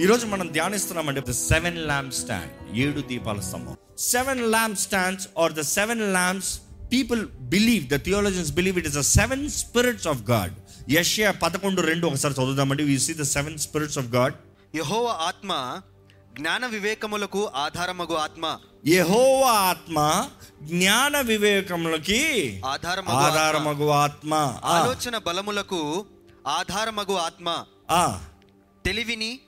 ఈరోజు మనం ధ్యానిస్తున్నామంటే ద సెవెన్ ల్యాంప్ స్టాండ్ ఏడు దీపాల స్తంభం. Seven lamp stands are the seven lamps people believe the theologians believe it is the seven spirits of God. యష్యా పదకొండు రెండు ఒకసారి చదువుదామండి. We see the seven spirits of God యహోవ ఆత్మ జ్ఞాన వివేకములకు ఆధారమగు ఆత్మ. యెహోవా ఆత్మ జ్ఞాన వివేకములకి ఆధారమగు ఆత్మ. ఆధారమగు ఆత్మ. ఆలోచన బలములకు ఆధారమగు ఆత్మ. ఆ, తెలివిని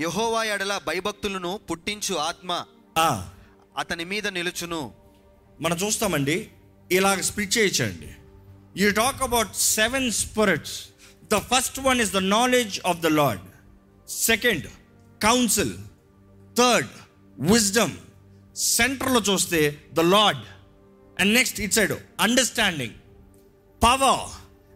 యహోవా ఎడల భయభక్తులను పుట్టించు ఆత్మ ఆ. అతని మీద నిలుచును. మనం చూస్తామండి. ఇలాగ స్ప్లిట్ చేయొచ్చండి you talk about seven spirits the first one is the knowledge of the Lord second counsel third wisdom సెంటర్లో చూస్తే the Lord and next it side understanding power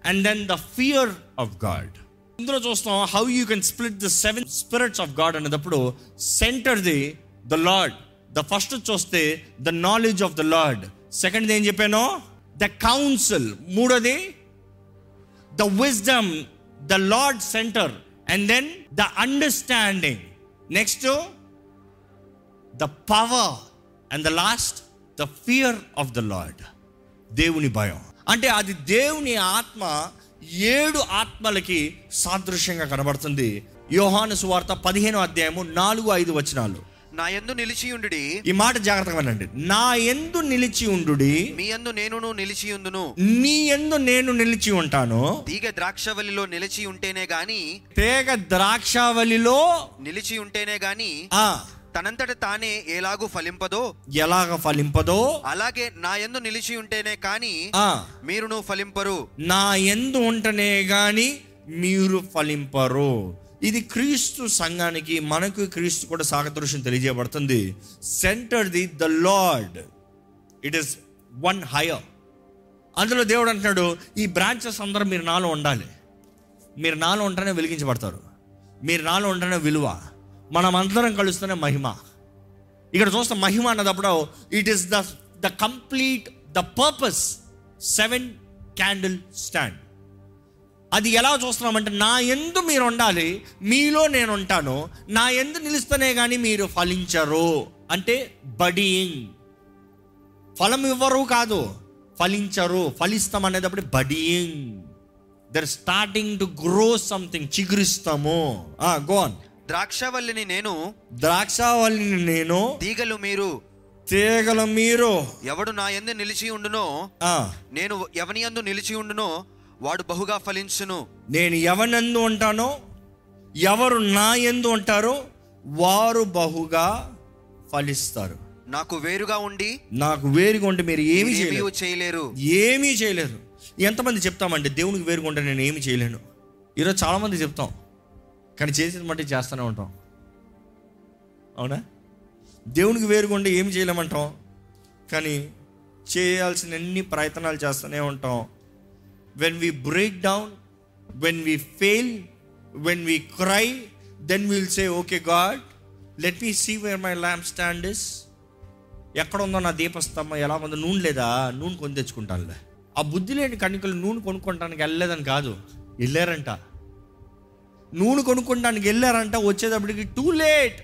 and then the fear of God ఇందులో చూస్తాం how you can split the seven spirits of God అనేటప్పుడు centre the the Lord the first చూస్తే the knowledge of the Lord second ఏం చెప్పాను? The counsel మూడోది the wisdom the Lord centre and then the understanding next the power and the last the fear of the Lord దేవుని భయం. అంటే అది దేవుని ఆత్మ ఏడు ఆత్మలకి సాదృశ్యంగా కనబడుతుంది. యోహాను సువార్త పదిహేను అధ్యాయము నాలుగు ఐదు వచనాలు. నా యందు నిలిచియుండుడి ఈ మాట జాగ్రత్తగా వినండి. నా ఎందు నిలిచి ఉండు మీ యందు నేనును నిలిచియుందును నీ ఎందు నేను నిలిచి ఉంటాను. తీగ ద్రాక్షవల్లిలో నిలిచి ఉంటేనే గాని తేగ ద్రాక్షావళిలో నిలిచి ఉంటేనే గాని ఆ తనంతట తానే ఎలాగూ ఫలింపదో ఎలాగ ఫలింపదో అలాగే నా యందు నిలిచి ఉంటేనే కాని మీరును ఫలింపరు. నా ఎందు ఉంటనే గాని మీరు ఫలింపరు. ఇది క్రీస్తు సంఘానికి మనకు క్రీస్తు కూడా సాగదృశ్యం తెలియజేయబడుతుంది. Centre the the Lord it is one higher అందులో దేవుడు అంటున్నాడు ఈ బ్రాంచెస్ అందరూ మీరు నాలో ఉండాలి. మీరు నాలో ఉంటేనే వెలిగించబడతారు. మీరు నాలో ఉంటేనే విలువ. మనం అందరం కలుస్తేనే మహిమ. ఇక్కడ చూస్తాం మహిమ అన్నదప్పుడు it is the the complete the purpose seven candle stand అది ఎలా చూస్తున్నామంటే నా ఎందు మీరు ఉండాలి మీలో నేను ఉంటాను నా ఎందు నిలుస్తేనే కానీ మీరు ఫలించరు. అంటే బడీయింగ్. ఫలం ఇవ్వరు కాదు ఫలించరు. ఫలిస్తాం అనేటప్పుడు budding. They're starting to grow something చిగురిస్తాము. గోన్ ద్రాక్షవల్లిని నేను ద్రాక్షావళిని నేను తీగలు మీరు తీగల మీరు ఎవడు నా యందు నిలిచి ఉండునో నేను ఎవని యందు నిలిచి ఉండునో వాడు బహుగా ఫలించును. నేను ఎవనందు ఉంటానో ఎవరు నా ఎందు ఉంటారో వారు బహుగా ఫలిస్తారు. నాకు వేరుగా ఉండి నాకు వేరుగా ఉంటే మీరు ఏమి చేయలేరు. ఏమీ చేయలేరు. ఎంతమంది చెప్తామండి దేవునికి వేరుగా ఉంటే నేను ఏమి చేయలేను. ఈరోజు చాలామంది చెప్తాం కానీ చేసిన మట్టి చేస్తూనే ఉంటాం. అవునా? దేవునికి వేరుగా ఏం చేయలేమంటాం. కానీ చేయాల్సిన అన్ని ప్రయత్నాలు చేస్తూనే ఉంటాం. When we break down when we fail when we cry then will say okay God let me see where my lamp stand is ఎక్కడ ఉందో నా దీపస్తంభం ఎలా ఉందో? నూనె లేదా? నూనె కొని తెచ్చుకుంటానులే. ఆ బుద్ధి లేని కణికలు నూనె కొనుక్కోవడానికి వెళ్ళలేదని కాదు. వెళ్ళారంట. నూనె కొనుక్కోడానికి వెళ్ళారంట వచ్చేటప్పటికి టూ లేట్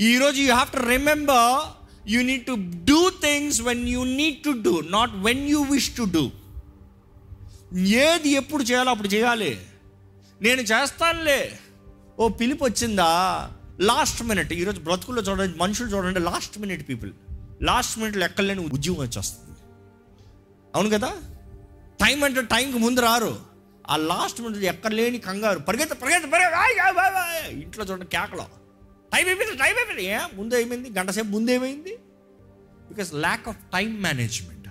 ఈరోజు you have to remember you need to do things when you need to do not when you wish to do ఏది ఎప్పుడు చేయాలో అప్పుడు చేయాలి. నేను చేస్తానులే. ఓ పిలుపు వచ్చిందా? లాస్ట్ మినిట్ ఈరోజు బ్రతుకుల్లో చూడండి మనుషులు చూడండి లాస్ట్ మినిట్ పీపుల్ లాస్ట్ మినిట్లో ఎక్కలేని ఉద్యోగం వచ్చేస్తుంది. అవును కదా? టైం అంటే టైంకి ముందు రారు. ఆ లాస్ట్ ఉంటుంది ఎక్కడ లేని కంగారు. పరిగెత్త పరిగెత్త పరిగెత్త. ఇంట్లో చూడండి కేకలో. టైం అయిపోయింది టైం అయిపోయింది. ఏ ముందు అయిపోయింది గంట సేపు ముందు ఏమైంది? Because lack of time management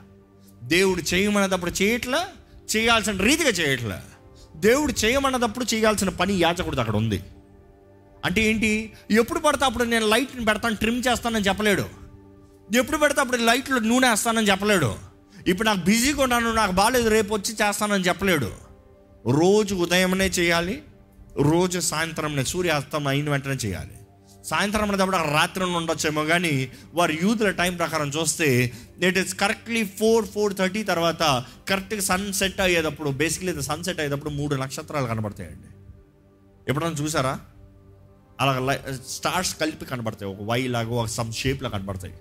దేవుడు చేయమన్నదప్పుడు చేయట్లా చేయాల్సిన రీతిగా చేయట్లా. దేవుడు చేయమన్నదప్పుడు చేయాల్సిన పని యాచకూడదు అక్కడ ఉంది. అంటే ఏంటి? ఎప్పుడు పడితే అప్పుడు నేను లైట్ని పెడతాను ట్రిమ్ చేస్తానని చెప్పలేడు. ఎప్పుడు పెడితే అప్పుడు లైట్లో నూనె వేస్తానని చెప్పలేడు. ఇప్పుడు నాకు బిజీగా ఉన్నాను నాకు బాగాలేదు రేపు వచ్చి చేస్తానని చెప్పలేడు. రోజు ఉదయంనే చేయాలి రోజు సాయంత్రం సూర్యాస్తం అయిన వెంటనే చేయాలి. సాయంత్రం అనేటప్పుడు రాత్రి ఉండొచ్చేమో కానీ వారి యూత్ల టైం ప్రకారం చూస్తే it is correctly four four thirty తర్వాత కరెక్ట్గా సన్సెట్ అయ్యేటప్పుడు బేసిక్లీ సన్సెట్ అయ్యేటప్పుడు మూడు నక్షత్రాలు కనబడతాయండి. ఎప్పుడన్నా చూసారా? అలా స్టార్స్ కలిపి కనబడతాయి. ఒక వై లాగా ఒక సమ్ షేప్లో కనబడతాయి.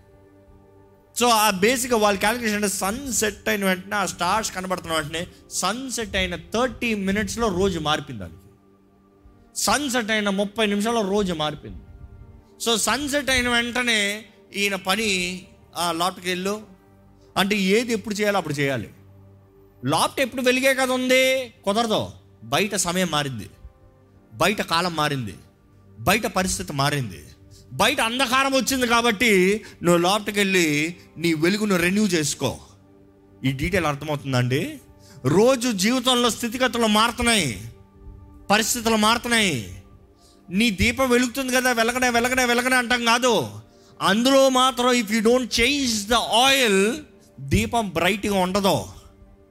సో ఆ బేసిక్గా వాళ్ళ క్యాలిక్యులేషన్ అంటే సన్సెట్ అయిన వెంటనే ఆ స్టార్స్ కనబడుతున్న వెంటనే సన్సెట్ అయిన థర్టీ మినిట్స్లో రోజు మారిపోయింది దానికి సన్సెట్ అయిన ముప్పై నిమిషాల్లో రోజు మారిపోయింది. సో సన్సెట్ అయిన వెంటనే ఈయన పని ఆ లాప్ట్కి వెళ్ళు. అంటే ఏది ఎప్పుడు చేయాలో అప్పుడు చేయాలి. లాప్ట్ ఎప్పుడు వెలిగే కదా ఉంది? కుదరదు. బయట సమయం మారింది. బయట కాలం మారింది. బయట పరిస్థితి మారింది. బయట అంధకారం వచ్చింది కాబట్టి నువ్వు లోపలికి వెళ్ళి నీ వెలుగును రెన్యూ చేసుకో. ఈ డీటెయిల్ అర్థమవుతుందండి? రోజు జీవితంలో స్థితిగతులు మారుతున్నాయి. పరిస్థితులు మారుతున్నాయి. నీ దీపం వెలుగుతుంది కదా వెలగనే వెలగనే వెలగనే అంటాం కాదు. అందులో మాత్రం if you don't change the oil దీపం బ్రైట్గా ఉండదు.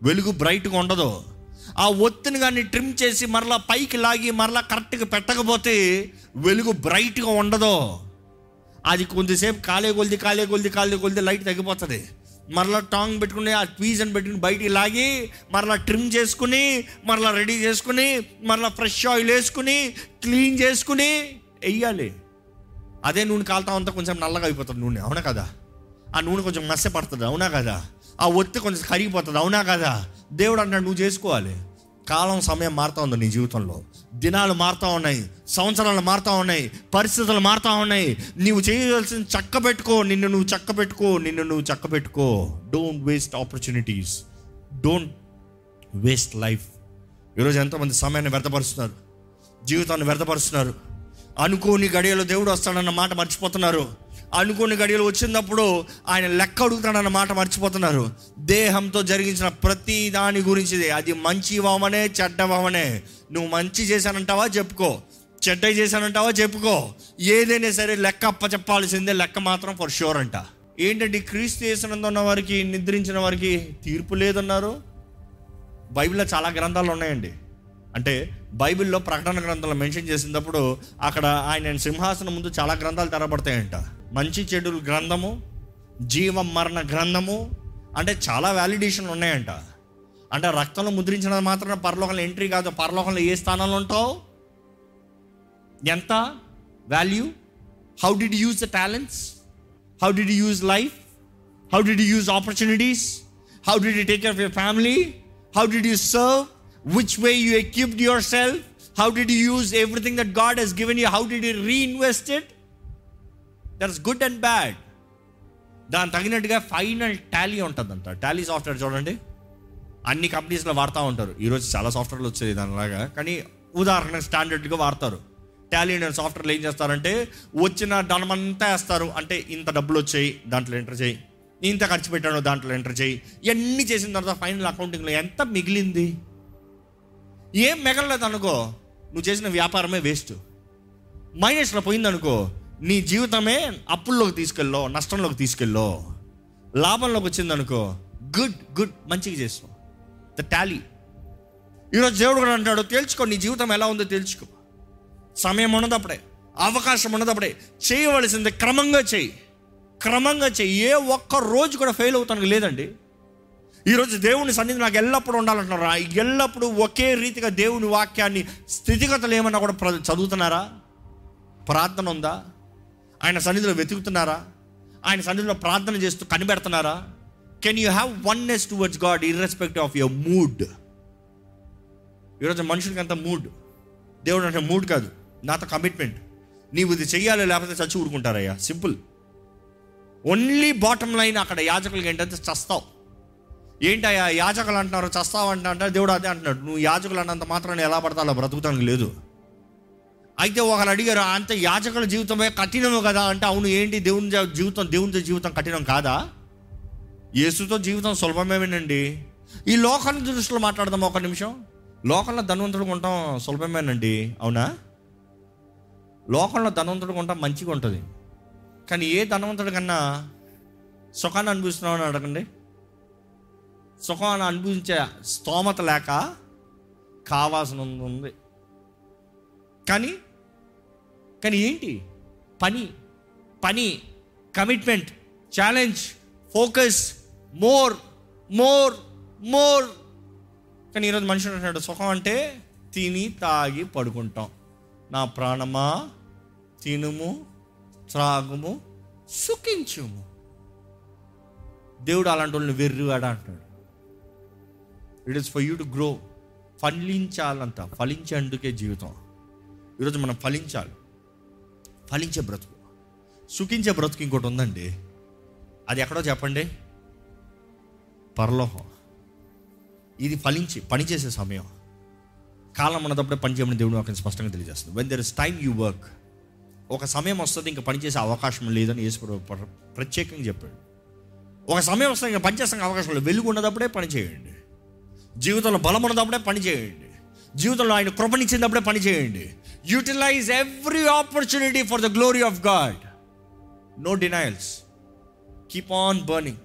వెలుగు బ్రైట్గా ఉండదు. ఆ ఒత్తిని కానీ ట్రిమ్ చేసి మరలా పైకి లాగి మరలా కరెక్ట్గా పెట్టకపోతే వెలుగు బ్రైట్గా ఉండదు. అది కొద్దిసేపు కాలే కొలిది కాలే కొలిది కాలే కొలిది లైట్ తగ్గిపోతుంది. మరలా టాంగ్ పెట్టుకుని ఆ ట్వీజన్ పెట్టుకుని బయటికి లాగి మరలా ట్రిమ్ చేసుకుని మరలా రెడీ చేసుకుని మరలా ఫ్రెష్ ఆయిల్ వేసుకుని క్లీన్ చేసుకుని వెయ్యాలి అదే నూనె కాలుతా ఉంటే కొంచెం నల్లగా అయిపోతుంది నూనె అవునా కదా? ఆ నూనె కొంచెం మస్సె పడుతుంది అవునా కదా? ఆ ఒత్తి కొంచెం కరిగిపోతుంది అవునా కదా? దేవుడు అంటాడు నువ్వు చేసుకోవాలి. కాలం సమయం మారుతా ఉంది నీ జీవితంలో. దినాలు మారుతూ ఉన్నాయి సంవత్సరాలు మారుతూ ఉన్నాయి పరిస్థితులు మారుతూ ఉన్నాయి. నీవు చేయవలసిన చక్క పెట్టుకో నిన్ను నువ్వు చక్క పెట్టుకో నిన్ను నువ్వు చక్క పెట్టుకో don't waste opportunities don't waste life ఈరోజు ఎంతోమంది సమయాన్ని వ్యర్థపరుస్తున్నారు జీవితాన్ని వ్యర్థపరుస్తున్నారు. అనుకోని గడియలో దేవుడు వస్తాడన్న మాట మర్చిపోతున్నారు. అనుకున్న గడియలు వచ్చినప్పుడు ఆయన లెక్క అడుగుతాడన్న మాట మర్చిపోతున్నారు. దేహంతో జరిగించిన ప్రతి దాని గురించిది అది మంచి వామనే చెడ్డ వామనే. నువ్వు మంచి చేశానంటావా? చెప్పుకో. చెడ్డ చేశానంటావా? చెప్పుకో. ఏదైనా సరే లెక్క అప్ప చెప్పాల్సిందే లెక్క మాత్రం ఫర్ షూర్ అంట. ఏంటంటే క్రీస్తు చేసినందు ఉన్న వారికి నిద్రించిన వారికి తీర్పు లేదన్నారు. బైబిల్లో చాలా గ్రంథాలు ఉన్నాయండి. అంటే బైబిల్లో ప్రకటన గ్రంథాలు మెన్షన్ చేసినప్పుడు అక్కడ ఆయన సింహాసనం ముందు చాలా గ్రంథాలు తెరబడతాయంట. మంచి చెడుల గ్రంథము జీవం మరణ గ్రంథము అంటే చాలా వ్యాలిడేషన్లు ఉన్నాయంట. అంటే రక్తంలో ముద్రించినది మాత్రం పరలోకంలో ఎంట్రీ కాదు పరలోకంలో ఏ స్థానంలో ఉంటావు? ఎంత? Value how did use the talents how did use life how did use opportunities how did you take care of your family how did you serve which way you equipped your self how did you use everything that God has given you how did you reinvest it that's good and bad దాని తగినట్టుగా final tally ఉంటుందంట. Tally software చూడండి. అన్ని కంపెనీస్లో వాడుతూ ఉంటారు. ఈరోజు చాలా సాఫ్ట్వేర్లు వచ్చాయి దానిలాగా. కానీ ఉదాహరణ స్టాండర్డ్గా వాడతారు. టాలీ అనే సాఫ్ట్వేర్లు ఏం చేస్తారంటే వచ్చిన ధనమంతా వేస్తారు. అంటే ఇంత డబ్బులు వచ్చాయి దాంట్లో ఎంటర్ చేయి. ఇంత ఖర్చు పెట్టాను దాంట్లో ఎంటర్ చేయి. ఇవన్నీ చేసిన తర్వాత ఫైనల్ అకౌంటింగ్లో ఎంత మిగిలింది? ఏం మిగలలేదు అనుకో నువ్వు చేసిన వ్యాపారమే వేస్ట్. మైనస్లో పోయిందనుకో నీ జీవితమే అప్పుల్లోకి తీసుకెళ్ళో నష్టంలోకి తీసుకెళ్ళో లాభంలోకి వచ్చిందనుకో గుడ్ గుడ్ మంచిగా చేస్తావు. ద టాలీ ఈరోజు దేవుడు కూడా అంటాడు తేల్చుకో నీ జీవితం ఎలా ఉందో తేల్చుకో. సమయం ఉన్నదప్పుడే అవకాశం ఉన్నదప్పుడే చేయవలసింది క్రమంగా చేయి. క్రమంగా చేయి. ఏ ఒక్క రోజు కూడా ఫెయిల్ అవుతానికి లేదండి. ఈరోజు దేవుని సన్నిధి నాకు ఎల్లప్పుడూ ఉండాలంటున్నారా? ఎల్లప్పుడూ ఒకే రీతిగా దేవుని వాక్యాన్ని స్థితిగతలు ఏమన్నా కూడా ప్ర- చదువుతున్నారా? ప్రార్థన ఉందా? ఆయన సన్నిధిలో వెతుకుతున్నారా? ఆయన సన్నిధిలో ప్రార్థన చేస్తూ కనిపెడుతున్నారా? Can you have oneness towards God irrespective of your mood ఈరోజు మనుషులకి అంత మూడ్ దేవుడు అంటే మూడ్ కాదు నాతో కమిట్మెంట్ నీవు ఇది చెయ్యాలి లేకపోతే చచ్చి ఊరుకుంటారయ్యా. సింపుల్ ఓన్లీ బాటమ్ లైన్ అక్కడ యాజకులకి ఏంటంటే చస్తావు. ఏంటయ్యా యాజకులు అంటున్నారు చస్తావు అంటున్నా దేవుడు అదే అంటున్నాడు. నువ్వు యాజకులు అన్నంత మాత్రం ఎలా పడతా అలా బ్రతుకుతానికి లేదు. అయితే ఒకరు అడిగారు అంత యాచకుల జీవితమే కఠినము కదా? అంటే అవును ఏంటి? దేవుని జీవితం దేవునితో జీవితం కఠినం కాదా? యేసుతో జీవితం సులభమేనండి. ఈ లోకాన్ని దృష్టిలో మాట్లాడదాం ఒక నిమిషం? లోకంలో ధనవంతుడు కొంటాం సులభమేనండి. అవునా? లోకంలో ధనవంతుడు కొంటాం మంచిగా ఉంటుంది. కానీ ఏ ధనవంతుడి కన్నా సుఖాన్ని అనుభవిస్తున్నావు అని అడగండి. సుఖాన్ని అనుభవించే స్తోమత లేక కావాల్సిన ఉంది కానీ కానీ ఏంటి? పని పని commitment challenge focus more more more కానీ ఈరోజు మనుషులు అంటాడు సుఖం అంటే తిని తాగి పడుకుంటాం. నా ప్రాణమా? తినుము త్రాగుము సుఖించుము. దేవుడు అలాంటి వాళ్ళని వెర్రివాడా అంటాడు it is for you to grow ఫలించాలంట. ఫలించేందుకే జీవితం. ఈరోజు మనం ఫలించాలి. ఫలించే బ్రతుకు. సుఖించే బ్రతుకు ఇంకోటి ఉందండి. అది ఎక్కడో చెప్పండి? పరలోహం ఇది ఫలించి పనిచేసే సమయం. కాలం ఉన్నప్పుడే పని చేయమని దేవుడు నాకు స్పష్టంగా తెలియజేస్తుంది. When there is time you work ఒక సమయం వస్తుంది ఇంకా పనిచేసే అవకాశం లేదని యేసు ప్రత్యేకంగా చెప్పాడు. ఒక సమయం వస్తుంది ఇంకా పనిచేసే అవకాశం లేదు. వెలుగు ఉన్నదప్పుడే పని చేయండి. జీవితంలో బలం ఉన్నదప్పుడే పని చేయండి. జీవితంలో ఆయన కృపనిచ్చినప్పుడే పని చేయండి. Utilise every opportunity for the glory of God no denials keep on burning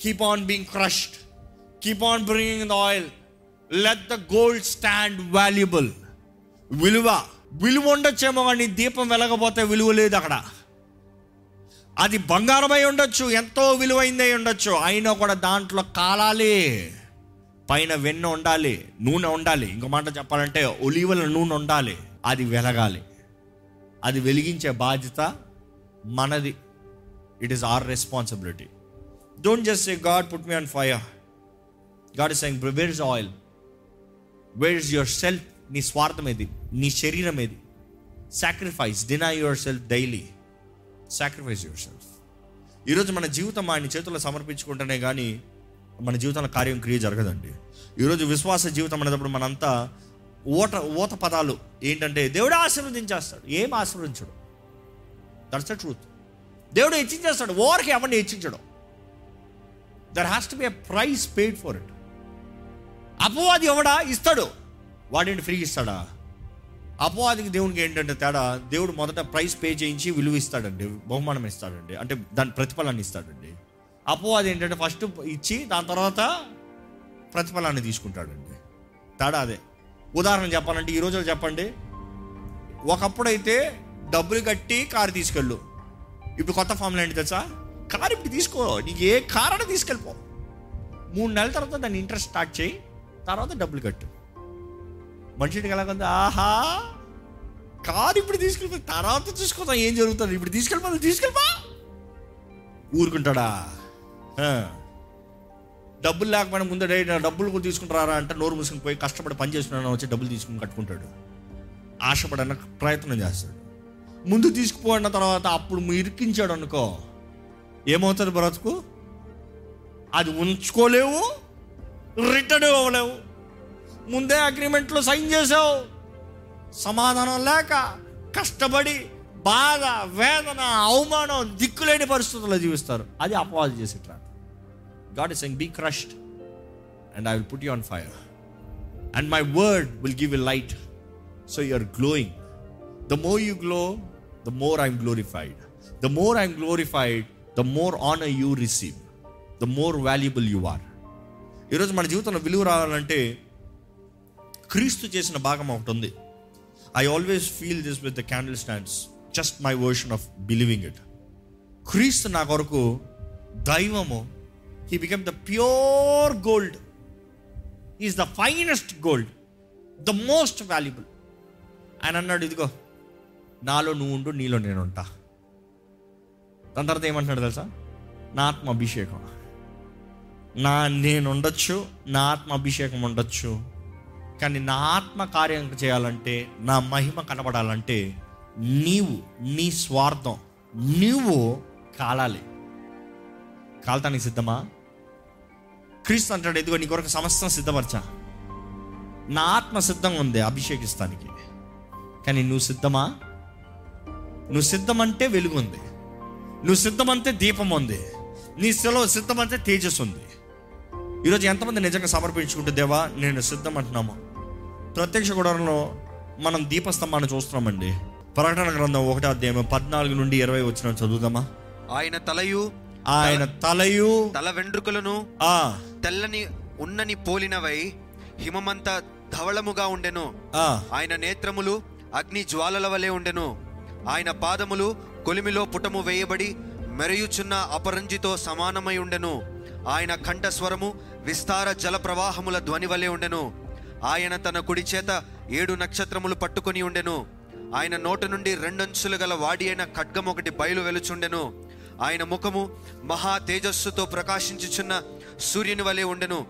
keep on being crushed keep on bringing the oil let the gold stand valuable విలువ. విలువ ఉండొచ్చేమో కానీ దీపం వెలగపోతే విలువ లేదు అక్కడ. అది బంగారమై ఉండొచ్చు ఎంతో విలువైందై ఉండొచ్చు. అయినా కూడా దాంట్లో కాలాలి. పైన వెన్న ఉండాలి నూనె ఉండాలి. ఇంకో మాట చెప్పాలంటే ఒలివల నూనె ఉండాలి. అది వెలగాలి. అది వెలిగించే బాధ్యత మనది. It is our responsibility don't just say God put me on fire God is saying where is oil where is your self నీ స్వార్థం ఏది? నీ శరీరం ఏది? Sacrifice deny your self daily sacrifice your self ఈరోజు మన జీవితం ఆయన చేతుల్లో సమర్పించుకుంటేనే కానీ మన జీవితంలో కార్యం క్రియ జరగదండి. ఈరోజు విశ్వాస జీవితం అనేటప్పుడు మనంతా ఓట ఓత పదాలు ఏంటంటే దేవుడు ఆశీర్వదించేస్తాడు. ఏం ఆశీర్వదించడు? దట్స్ ద ట్రూత్ దేవుడు హెచ్చించేస్తాడు. ఓవర్కి ఎవరిని హెచ్చించడం? There has to be a price paid for it అపవాది ఎవడా? ఇస్తాడు. వాడిని ఫ్రీ ఇస్తాడా? అపవాదికి దేవునికి ఏంటంటే తేడా దేవుడు మొదట ప్రైస్ పే చేయించి విలువ ఇస్తాడండి బహుమానం ఇస్తాడండి అంటే దాని ప్రతిఫలాన్ని ఇస్తాడండి. అపవాది ఏంటంటే ఫస్ట్ ఇచ్చి దాని తర్వాత ప్రతిఫలాన్ని తీసుకుంటాడండి. తేడా అదే. ఉదాహరణ చెప్పాలంటే ఈ రోజులు చెప్పండి. ఒకప్పుడైతే డబ్బులు కట్టి కారు తీసుకెళ్ళు. ఇప్పుడు కొత్త ఫామ్లో ఏంటి తెలుసా? కారు ఇప్పుడు తీసుకో. నీకు ఏ కార్ తీసుకెళ్ళిపో. మూడు నెలల తర్వాత దాన్ని ఇంట్రెస్ట్ స్టార్ట్ చేయి. తర్వాత డబ్బులు కట్టు. మనిషికి ఎలాగుంది ఆహా! కారు ఇప్పుడు తీసుకెళ్ళిపో. తర్వాత చూసుకుందాం ఏం జరుగుతుంది. ఇప్పుడు తీసుకెళ్ళిపో తీసుకెళ్ళిపో. ఊరుకుంటాడా? డబ్బులు లేకపోయినా ముందు డబ్బులు కూడా తీసుకుంటారా అంటే నోరు మూసుకుని పోయి కష్టపడి పని చేసుకున్నాను వచ్చి డబ్బులు తీసుకుని కట్టుకుంటాడు. ఆశపడన్న ప్రయత్నం చేస్తాడు. ముందు తీసుకుపోయిన తర్వాత అప్పుడు ఇరికించాడు అనుకో ఏమవుతుంది బ్రతుకు? అది ఉంచుకోలేవు రిటర్న్ అవ్వలేవు. ముందే అగ్రిమెంట్లో సైన్ చేసావు. సమాధానం లేక కష్టపడి బాధ వేదన అవమానం దిక్కులేని పరిస్థితుల్లో జీవిస్తారు. అది అపవాది చేసేట్లా trap God is saying be crushed and I will put you on fire and my word will give a light so you are glowing the more you glow the more I'm glorified the more I'm glorified the more honour you receive the more valuable you are ఈరోజు మన జీవితంలో విలువ రావాలంటే క్రీస్తు చేసిన భాగం ఒకటి ఉంది. I always feel this with the candle stands just my version of believing it క్రీస్తు నా కొరకు దైవము he become the pure gold is the finest gold the most valuable ఆయన అన్నాడు ఇదిగో నాలో నువ్వు ఉండు నీలో నేను ఉంటా. దాని తర్వాత ఏమంటున్నాడు తెలుసా? నా ఆత్మ అభిషేకం. నా నేను ఉండొచ్చు నా ఆత్మ అభిషేకం ఉండొచ్చు. కానీ నా ఆత్మ కార్యం చేయాలంటే నా మహిమ కనబడాలంటే నీవు నీ స్వార్థం నీవు కాలాలి. కాలటానికి సిద్ధమా? క్రీస్తు అంటాడు ఇదిగో నీ కొరకు సమస్తం సిద్ధపరచా. నా ఆత్మ సిద్ధంగా ఉంది అభిషేకిస్తానికి. కానీ నువ్వు సిద్ధమా? నువ్వు సిద్ధమంటే వెలుగు ఉంది. నువ్వు సిద్ధమంటే దీపం ఉంది. నీ సెలవు సిద్ధమంటే తేజస్సు ఉంది. ఈరోజు ఎంతమంది నిజంగా సమర్పించుకుంటే దేవా నేను సిద్ధం అంటున్నాము ప్రత్యక్ష గుడారంలో మనం దీపస్తంభాన్ని చూస్తున్నామండి. ప్రకటన గ్రంథం ఒకటో అధ్యాయం పద్నాలుగు నుండి ఇరవై వచ్చిన చదువుదామా? ఆయన తలయు ఆయన తలయు తల వెంట్రుకలను ఆ తెల్లని ఉన్నని పోలినవై హిమమంత ధవళముగా ఉండెను. ఆయన నేత్రములు అగ్ని జ్వాలల వలె ఉండెను. ఆయన పాదములు కొలిమిలో పుటము వేయబడి మెరయుచున్న అపరంజితో సమానమై ఉండెను. ఆయన కంఠస్వరము విస్తార జల ప్రవాహముల ధ్వని వలె ఉండెను. ఆయన తన కుడి చేత ఏడు నక్షత్రములు పట్టుకొని ఉండెను. ఆయన నోటి నుండి రెండంచులు గల వాడి అయిన ఖడ్గం ఒకటి బయలు వెలుచుండెను. ఆయన ముఖము మహా తేజస్సుతో ప్రకాశించుచున్న సూర్యుని వలె ఉండెను.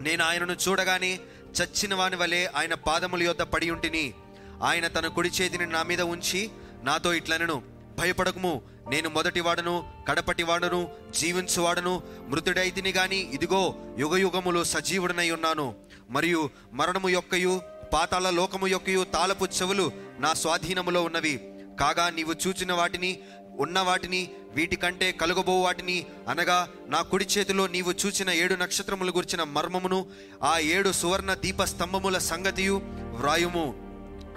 నేను ఆయనను చూడగానే చచ్చిన వాని వలె ఆయన పాదముల యొద్ద పడి ఉంటిని. ఆయన తన కుడి చేతిని నా మీద ఉంచి నాతో ఇట్లనెను. భయపడకుము నేను మొదటి వాడను కడపటి వాడను జీవించువాడను. మృతుడైతిని గాని ఇదిగో యుగయుగములు సజీవుడనై ఉన్నాను. మరియు మరణము యొక్కయు పాతాళ లోకము యొక్కయు తాళపు చెవులు నా స్వాధీనములో ఉన్నవి. కాగా నీవు చూచిన వాటిని ఉన్న వాటిని వీటికంటే కలుగబో వాటిని అనగా నా కుడి చేతిలో నీవు చూచిన ఏడు నక్షత్రములు గురిచిన మర్మమును ఆ ఏడు సువర్ణ దీప స్తంభముల సంగతియు వ్రాయుము.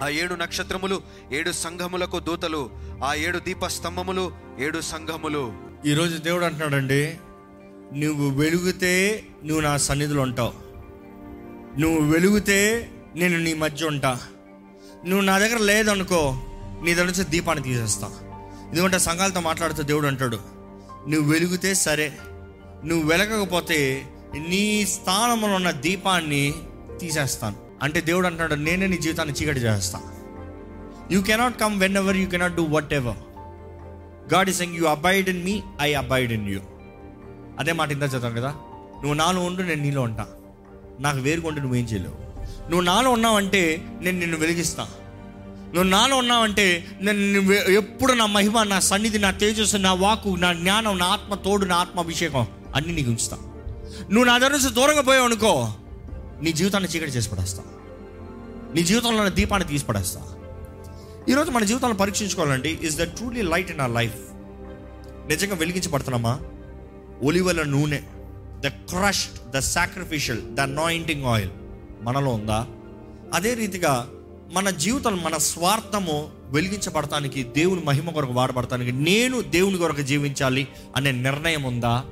ఆ ఏడు నక్షత్రములు ఏడు సంఘములకు దూతలు ఆ ఏడు దీప స్తంభములు ఏడు సంఘములు. ఈరోజు దేవుడు అంటున్నాడండి నువ్వు వెలుగుతే నువ్వు నా సన్నిధిలో ఉంటావు. నువ్వు వెలుగుతే నేను నీ మధ్య ఉంటా. నువ్వు నా దగ్గర లేదనుకో నీ దగ్గర నుంచి దీపాన్ని తీసేస్తాను ఎందుకంటే సంఘాలతో మాట్లాడుతూ దేవుడు అంటాడు నువ్వు వెలుగుతే సరే నువ్వు వెలగకపోతే నీ స్థానంలో ఉన్న దీపాన్ని తీసేస్తాను. అంటే దేవుడు అంటాడు నేనే నీ జీవితాన్ని చీకటి చేస్తాను you cannot come whenever you cannot do whatever God is saying you abide in me I abide in you అదే మాట ఇంత చదువుతాం కదా నువ్వు నాలో ఉండు నేను నీలో ఉంటా. నాకు వేరుకుంటే నువ్వేం చేయలేవు. నువ్వు నాలో ఉన్నావంటే నేను నిన్ను వెలిగిస్తాను నువ్వు నాలో ఉన్నావంటే నేను ఎప్పుడు నా మహిమ నా సన్నిధి నా తేజస్సు నా వాకు నా జ్ఞానం నా ఆత్మ తోడు నా ఆత్మ అభిషేకం అన్నీ నీకు ఉంచుతా. నువ్వు నా దగ్గర నుంచి దూరంగా పోయావు అనుకో నీ జీవితాన్ని చీకటి చేసి పడేస్తా. నీ జీవితంలో ఉన్న దీపాన్ని తీసి పడేస్తా. ఈరోజు మన జీవితాలను పరీక్షించుకోవాలండి. Is the truly light in our life నిజంగా వెలిగించబడుతున్నామా? ఒలివల నూనె the crushed the sacrificial the anointing oil మనలో ఉందా? అదే రీతిగా మన జీవితం మన స్వార్థము వెలిగించబడటానికి దేవుని మహిమ కొరకు వాడబడటానికి నేను దేవుని కొరకు జీవించాలి అనే నిర్ణయం ఉందా?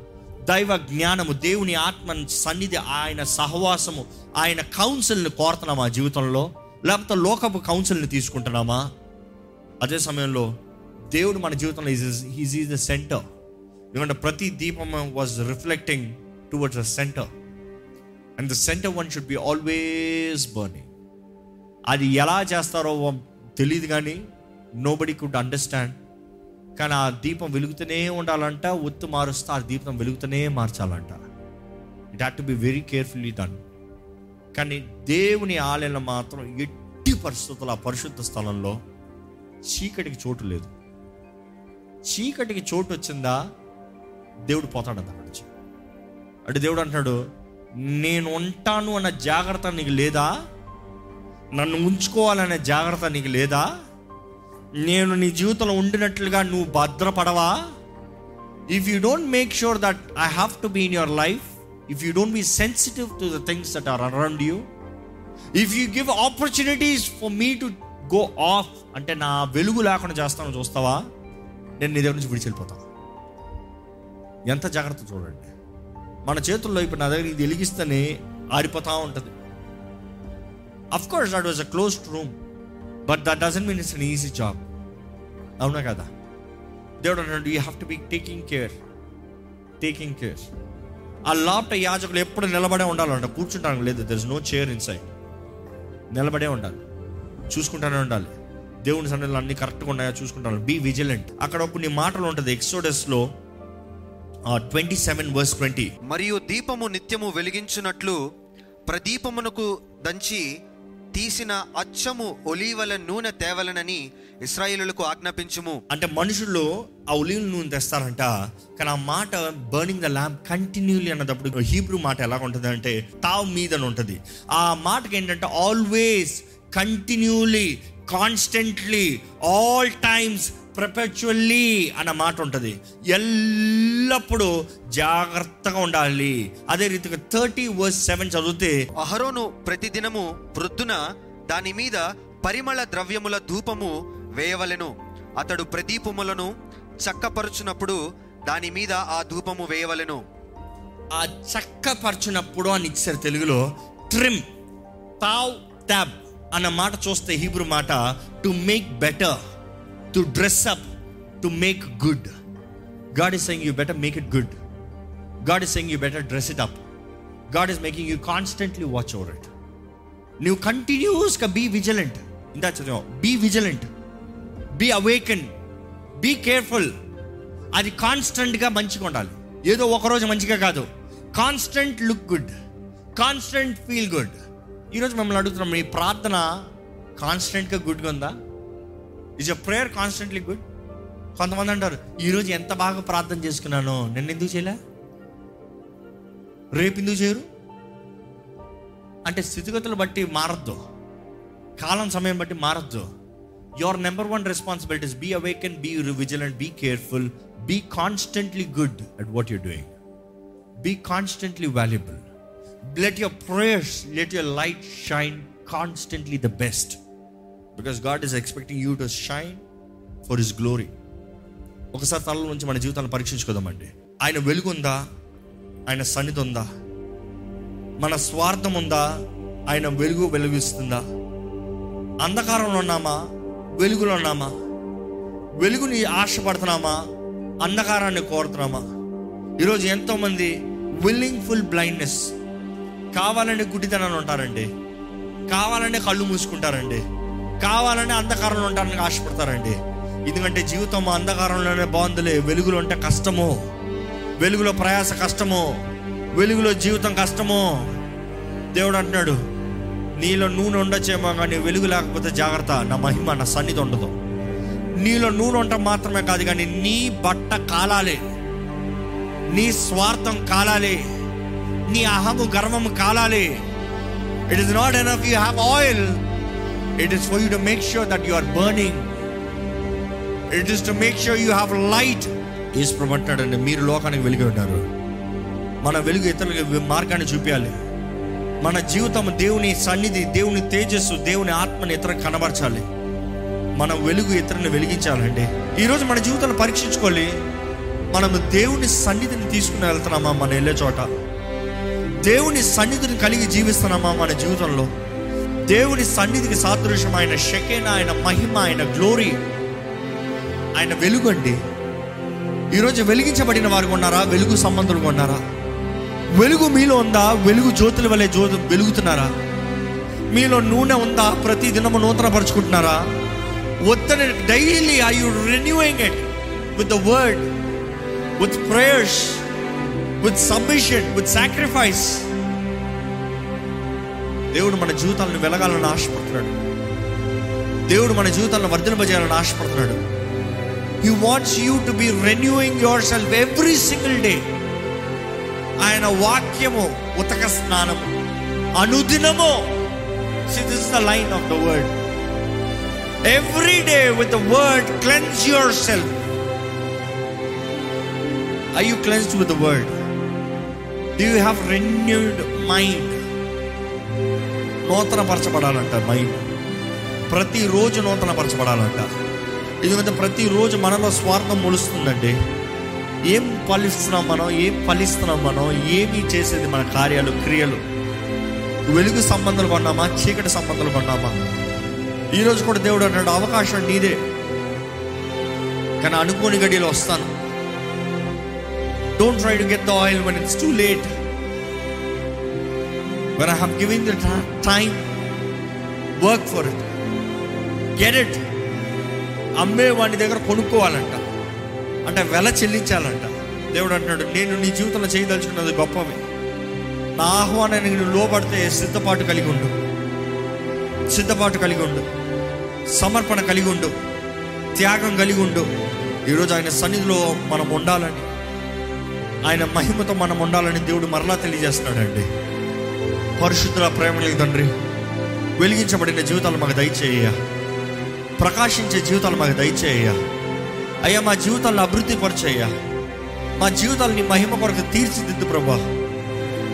దైవ జ్ఞానము దేవుని ఆత్మ సన్నిధి ఆయన సహవాసము ఆయన కౌన్సిల్ని కోరుతున్నామా జీవితంలో? లేకపోతే లోకపు కౌన్సిల్ని తీసుకుంటున్నామా? అదే సమయంలో దేవుడు మన జీవితంలో is is is the centre ఎందుకంటే ప్రతి దీపం was reflecting towards the centre and the centre one should be always burning అది ఎలా చేస్తారో తెలియదు కానీ నోబడి కుడ్ అండర్స్టాండ్ కానీ ఆ దీపం వెలుగుతూనే ఉండాలంట ఒత్తు మారుస్తా ఆ దీపం వెలుగుతూనే మార్చాలంట. It had to be very carefully done కానీ దేవుని ఆలయంలో మాత్రం ఎట్టి పరిస్థితులు ఆ పరిశుద్ధ స్థలంలో చీకటికి చోటు లేదు. చీకటికి చోటు వచ్చిందా? దేవుడు పోతాడు అక్కడి నుంచి అంటే దేవుడు అంటున్నాడు నేను ఉంటాను అన్న జాగ్రత్త నీకు లేదా? నన్ను ఉంచుకోవాలనే జాగ్రత్త నీకు లేదా? నేను నీ జీవితంలో ఉండినట్లుగా నువ్వు భద్రపడవా? If you don't make sure that I have to be in your life if you don't be sensitive to the things that are around you if you give opportunities for me to go off అంటే నా వెలుగు లేకుండా చేస్తాను చూస్తావా? నేను నీ దగ్గర నుంచి విడిచి వెళ్ళిపోతాను ఎంత జాగ్రత్త చూడండి. మన చేతుల్లో ఇప్పుడు నా దగ్గర ఇది వెలిగిస్తేనే ఆరిపోతూ ఉంటుంది. Of course that was a closed room but that doesn't mean it's an easy job అవునా కదా? దేవుడు అన్నాడు you have to be taking care taking care ఆ లోపట యాజకులు ఎప్పుడు నిలబడే ఉండాలంట. కూర్చుంటానికి లేదు. There is no chair inside నిలబడే ఉండాలి. చూసుకుంటానే ఉండాలి. దేవుని సన్నిధిలో అన్ని కరెక్ట్గా ఉన్నాయా? చూసుకుంటాను. బీ విజిలెంట్ అక్కడ కొన్ని మాటలు ఉంటుంది. ఎక్సోడస్లో ట్వంటీ సెవెన్ వర్స్ ట్వంటీ మరియు దీపము నిత్యము వెలిగించినట్లు ప్రదీపమునకు దంచి తీసిన అచ్చము ఒలీవల నూనె తేవలనని ఇస్రాయేలులకు ఆజ్ఞాపించుము. అంటే మనుషులు ఆ ఒలీవల నూనె తెస్తారంట కానీ ఆ మాట బర్నింగ్ ద ల్యాంప్ కంటిన్యూలీ అన్నప్పుడు హీబ్రూ మాట ఎలా ఉంటుంది అంటే తావ్ మీద ఉంటుంది ఆ మాటకి ఏంటంటే always continuously constantly all times perpetually అన్న మాట ఉంటుంది. ఎల్లప్పుడూ జాగ్రత్తగా ఉండాలి. అదే రీతిగా థర్టీ వర్స్ సెవెన్ చదివితే అహరోను ప్రతిదినము ప్రొద్దున దాని మీద పరిమళ ద్రవ్యముల ధూపము వేయవలెను. అతడు ప్రదీపములను చక్కపరుచునప్పుడు దాని మీద ఆ ధూపము వేయవలెను. ఆ చక్కపరచినప్పుడు అని ఇచ్చారు తెలుగులో ట్రిమ్ తావ్ ట్యాబ్ అన్న మాట చూస్తే హీబ్రూ మాట to make better to dress up to make good God is saying you better make it good God is saying you better dress it up God is making you constantly watch over it నువ్వు కంటిన్యూస్గా be vigilant ఇందా చదివాం be vigilant be awaken be careful అది కాన్స్టెంట్గా మంచిగా ఉండాలి. ఏదో ఒకరోజు మంచిగా కాదు. Constant look good constant feel good ఈరోజు మిమ్మల్ని అడుగుతున్నాం మీ ప్రార్థన కాన్స్టెంట్గా గుడ్గా ఉందా? Is a prayer constantly good కొంతమంది అంటారు ఈరోజు ఎంత బాగా ప్రార్థన చేసుకున్నాను నిన్న ఎందుకు చేయలే? రేపు ఎందుకు చేయరు? అంటే స్థితిగతులు బట్టి మారద్దు. కాలం సమయం బట్టి మారద్దు. Your number one responsibilities be awaken be vigilant be careful be constantly good at what you're doing be constantly valuable let your prayers let your light shine constantly the best because God is expecting you to shine for his glory ఒకసారి తల నుంచి మన జీవితాన్ని పరీక్షించుకోదామండి. ఆయన వెలుగుందా? ఆయన సన్నిధి ఉందా? మన స్వార్థం ఉందా? ఆయన వెలుగు వెలుగుస్తుందా? అంధకారంలో ఉన్నామా? వెలుగులో ఉన్నామా? వెలుగుని ఆశపడుతున్నామా? అంధకారాన్ని కోరుతున్నామా? ఈరోజు ఎంతోమంది విల్లింగ్ ఫుల్ బ్లైండ్నెస్ కావాలని గుడ్డితనాలు ఉంటారండి. కావాలనే కళ్ళు మూసుకుంటారండి. కావాలని అంధకారంలో ఉండడానికి ఆశపడతారండి. ఎందుకంటే జీవితం అంధకారంలోనే బాగుందిలే. వెలుగులో ఉంటే కష్టము. వెలుగులో ప్రయాస కష్టము. వెలుగులో జీవితం కష్టము. దేవుడు అంటున్నాడు నీలో నూనె ఉండొచ్చేమో కానీ వెలుగు లేకపోతే జాగ్రత్త. నా మహిమ నా సన్నిధి ఉండదు. నీలో నూనె ఉండటం మాత్రమే కాదు కానీ నీ బట్ట కాలాలి. నీ స్వార్థం కాలాలి. నీ అహము గర్వము కాలాలి. It is not enough you have oil it is for you to make sure that you are burning it is to make sure you have light is ప్రమంటాడండి మీరు లోకానికి వెలిగి ఉన్నారు. మన వెలుగు ఇతరులకు మార్గాన్ని చూపించాలి మన జీవితం దేవుని సన్నిధి దేవుని తేజస్సు దేవుని ఆత్మని ఇతర కనబరచాలి. మనం వెలుగు ఇతరుని వెలిగించాలండి. ఈరోజు మన జీవితాన్ని పరీక్షించుకోవాలి. మనం దేవుని సన్నిధిని తీసుకుని వెళ్తున్నామా మన వెళ్ళే చోట దేవుని సన్నిధిని కలిగి జీవిస్తున్నామా మన జీవితంలో? దేవుని సన్నిధికి సాదృశ్యం ఆయన షకేన ఆయన మహిమ ఆయన గ్లోరీ ఆయన వెలుగండి ఈరోజు వెలిగించబడిన వారు ఉన్నారా? వెలుగు సంబంధులు ఉన్నారా? వెలుగు మీలో ఉందా? వెలుగు జ్యోతుల వలె జ్యోతి వెలుగుతున్నారా? మీలో నూనె ఉందా? ప్రతి దినము నూతన పరుచుకుంటున్నారా వద్దని daily I you renewing it with the word with prayers with submission with sacrifice. దేవుడు మన జీవితాలను వెలగాలని ఆశపడుతున్నాడు. దేవుడు మన జీవితాలను వర్ధనపజేయాలని ఆశపడుతున్నాడు. He wants you to be renewing your self every single day ఆయన వాక్యము ఉతక స్నానము అనుదినము this the line of the word. Every day with the word cleanse your self I you cleansed with the word do you have renewed mind నూతనపరచబడాలంట mind ప్రతిరోజు నూతనపరచబడాలంట ఎందుకంటే ప్రతిరోజు మనలో స్వార్థం ములుస్తుందండి. ఏం ఫలిస్తున్నాం మనం? ఏం ఫలిస్తున్నాం మనం? ఏమి చేసేది మన కార్యాలు క్రియలు? వెలుగు సంబంధాలు కొన్నామా? చీకటి సంబంధాలు కొన్నామా? ఈరోజు కూడా దేవుడు అన్నాడు అవకాశం నీదే. కానీ అనుకోని గడియలు వస్తాను. Don't try to get the oil when it's too late when I have giving the time work for it get it అమ్మే వాడి దగ్గర కొనుక్కోవాలంట. అంటే వెల చెల్లించాలంట. దేవుడు అంటున్నాడు నేను నీ జీవితంలో చేయదలుచుకున్నది గొప్పవి. నా ఆహ్వానానికి నువ్వు లోపడితే సిద్ధపాటు కలిగి ఉండు. సిద్ధపాటు కలిగి ఉండు. సమర్పణ కలిగి ఉండు. త్యాగం కలిగి ఉండు. ఈరోజు ఆయన సన్నిధిలో మనం ఉండాలని ఆయన మహిమతో మనం ఉండాలని దేవుడు మరలా తెలియజేస్తున్నాడండి. పరిశుద్ధుల ప్రేమలకు తండ్రి వెలిగించబడిన జీవితాలు మాకు దయచేయ ప్రకాశించే జీవితాలు మాకు దయచేయ అయ్యా మా జీవితాలను అభివృద్ధి పరిచయ్యా మా జీవితాలని మహిమ కొరకు తీర్చిదిద్దు ప్రభా.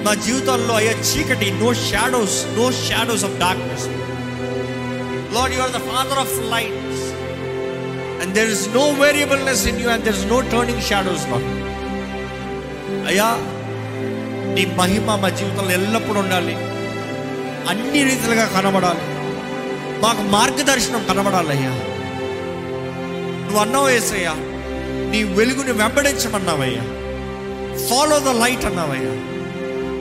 మా జీవితాల్లో అయ్యా చీకటి no shadows no shadows of darkness Lord you are the father of lights and there is no variableness in you and there is no turning shadows Lord అయ్యా నీ మహిమ మా జీవితంలో ఎల్లప్పుడూ ఉండాలి. అన్ని రీతిలుగా కనబడాలి. మాకు మార్గదర్శనం కనబడాలయ్యా. నువ్వు అన్నావు వేసయ్యా నీ వెలుగుని వెంబడించమన్నావయ్యా. Follow the light అన్నావయ్యా.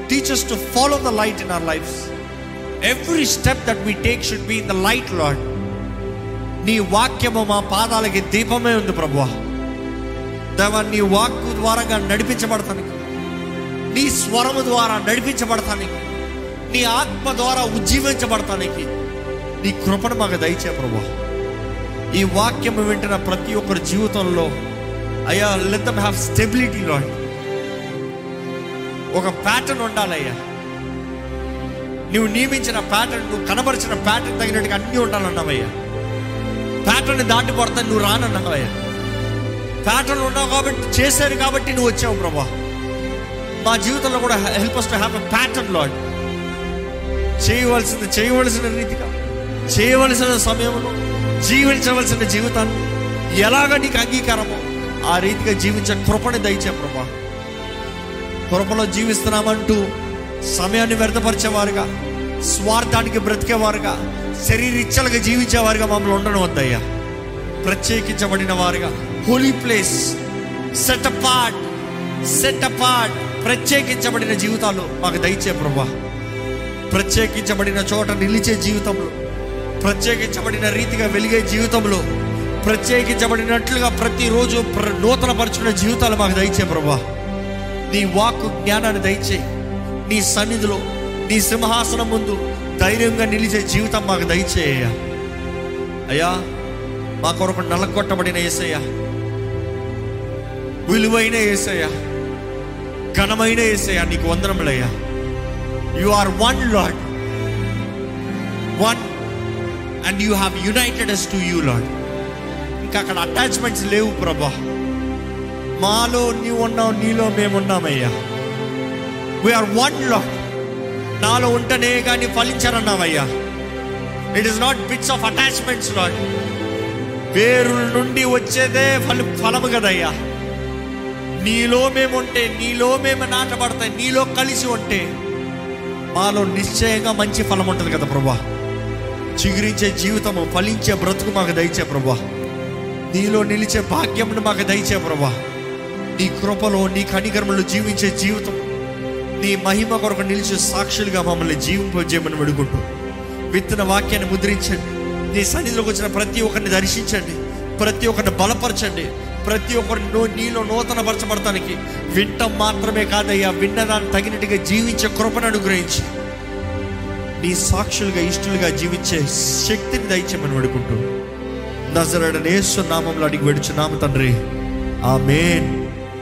Teach us to follow the light in our life every step that we take should be in the light Lord నీ వాక్యము మా పాదాలకి దీపమే ఉంది ప్రభు దేవా నీ వాక్కు ద్వారా నడిపించబడతానికి నీ స్వరము ద్వారా నడిపించబడతానికి నీ ఆత్మ ద్వారా ఉజ్జీవించబడతానికి నీ కృపను మాకు దయచే ప్రభు. ఈ వాక్యము వింటున్న ప్రతి ఒక్కరి జీవితంలో అయ్యా let them have stability Lord ఒక ప్యాటర్న్ ఉండాలయ్యా నువ్వు నియమించిన ప్యాటర్న్ నువ్వు కనబరిచిన ప్యాటర్న్ తగినట్టుగా అన్నీ ఉండాలన్నావయ్యా ప్యాటర్న్ దాటి పడతాను నువ్వు రానన్నావయ్యా ప్యాటర్న్ ఉన్నావు కాబట్టి చేశారు కాబట్టి నువ్వు వచ్చావు ప్రభా. మా జీవితంలో కూడా help us to have a pattern Lord చేయవలసింది చేయవలసిన రీతిగా చేయవలసిన సమయంలో జీవించవలసిన జీవితాన్ని ఎలాగ నీకు అంగీకారమో ఆ రీతిగా జీవించే కృపని దయచే ప్రభా. కృపలో జీవిస్తున్నామంటూ సమయాన్ని వ్యర్థపరిచేవారుగా స్వార్థానికి బ్రతికేవారుగా శరీరిచ్చలుగా జీవించేవారుగా మమ్మల్ని ఉండడం వద్దయ్యా. ప్రత్యేకించబడిన వారుగా holy place set apart set apart ప్రత్యేకించబడిన జీవితాలు మాకు దయచే ప్రభా. ప్రత్యేకించబడిన చోట నిలిచే జీవితంలో ప్రత్యేకించబడిన రీతిగా వెలిగే జీవితంలో ప్రత్యేకించబడినట్లుగా ప్రతిరోజు ప్ర నూతన పరుచుకునే జీవితాలు మాకు దయచే ప్రభా. నీ వాక్కు జ్ఞానాన్ని దయచే నీ సన్నిధిలో నీ సింహాసనం ముందు ధైర్యంగా నిలిచే జీవితం మాకు దయచేయ అయ్యా మా కొరకు నలగొట్టబడిన ఏసయ్యా. విలువైన ఏసయ్యా. ఘనమైన ఏసయ్య నీకు వందనములయ్యా. You are one Lord one and you have united us to you Lord ఇంకా అక్కడ అటాచ్మెంట్స్ లేవు ప్రభా. మాలో నీవు ఉన్నావు నీలో మేమున్నామయ్యా వీఆర్ వన్ లాడ్ నాలో ఉంటేనే కానీ ఫలించారన్నావయ్యా. It is not bits of attachments Lord వేరుల నుండి వచ్చేదే ఫలి ఫలము కదయ్యా. నీలో మేము ఉంటే నీలో మేము నాటబడతాయి నీలో కలిసి ఉంటే మాలో నిశ్చయంగా మంచి ఫలం ఉంటుంది కదా ప్రభా. చిగురించే జీవితము ఫలించే బ్రతుకు మాకు దయచే ప్రభా. నీలో నిలిచే భాగ్యమును మాకు దయచే ప్రభా. నీ కృపలో నీ కనికర్మలు జీవించే జీవితం నీ మహిమ కొరకు నిలిచే సాక్షులుగా మమ్మల్ని జీవింపజేయమని వేడుకుంటూ విత్తన వాక్యాన్ని ముద్రించండి. నీ సన్నిధిలోకి వచ్చిన ప్రతి ఒక్కరిని దర్శించండి. ప్రతి ఒక్కరిని బలపరచండి. ప్రతి ఒక్కరిని నూ- నీలో నూతన పరచబడటానికి వింటం మాత్రమే కాదయ్యా విన్నదాన్ని తగినట్టుగా జీవించే కృపను అనుగ్రహించి. నీ సాక్షులుగా ఇష్టలుగా జీవించే శక్తిని దయచేయమని వేడుకుంటూ నజరడనేశ్వర నామంలో అడిగి వేడుచున్నాము తండ్రి. ఆమేన్.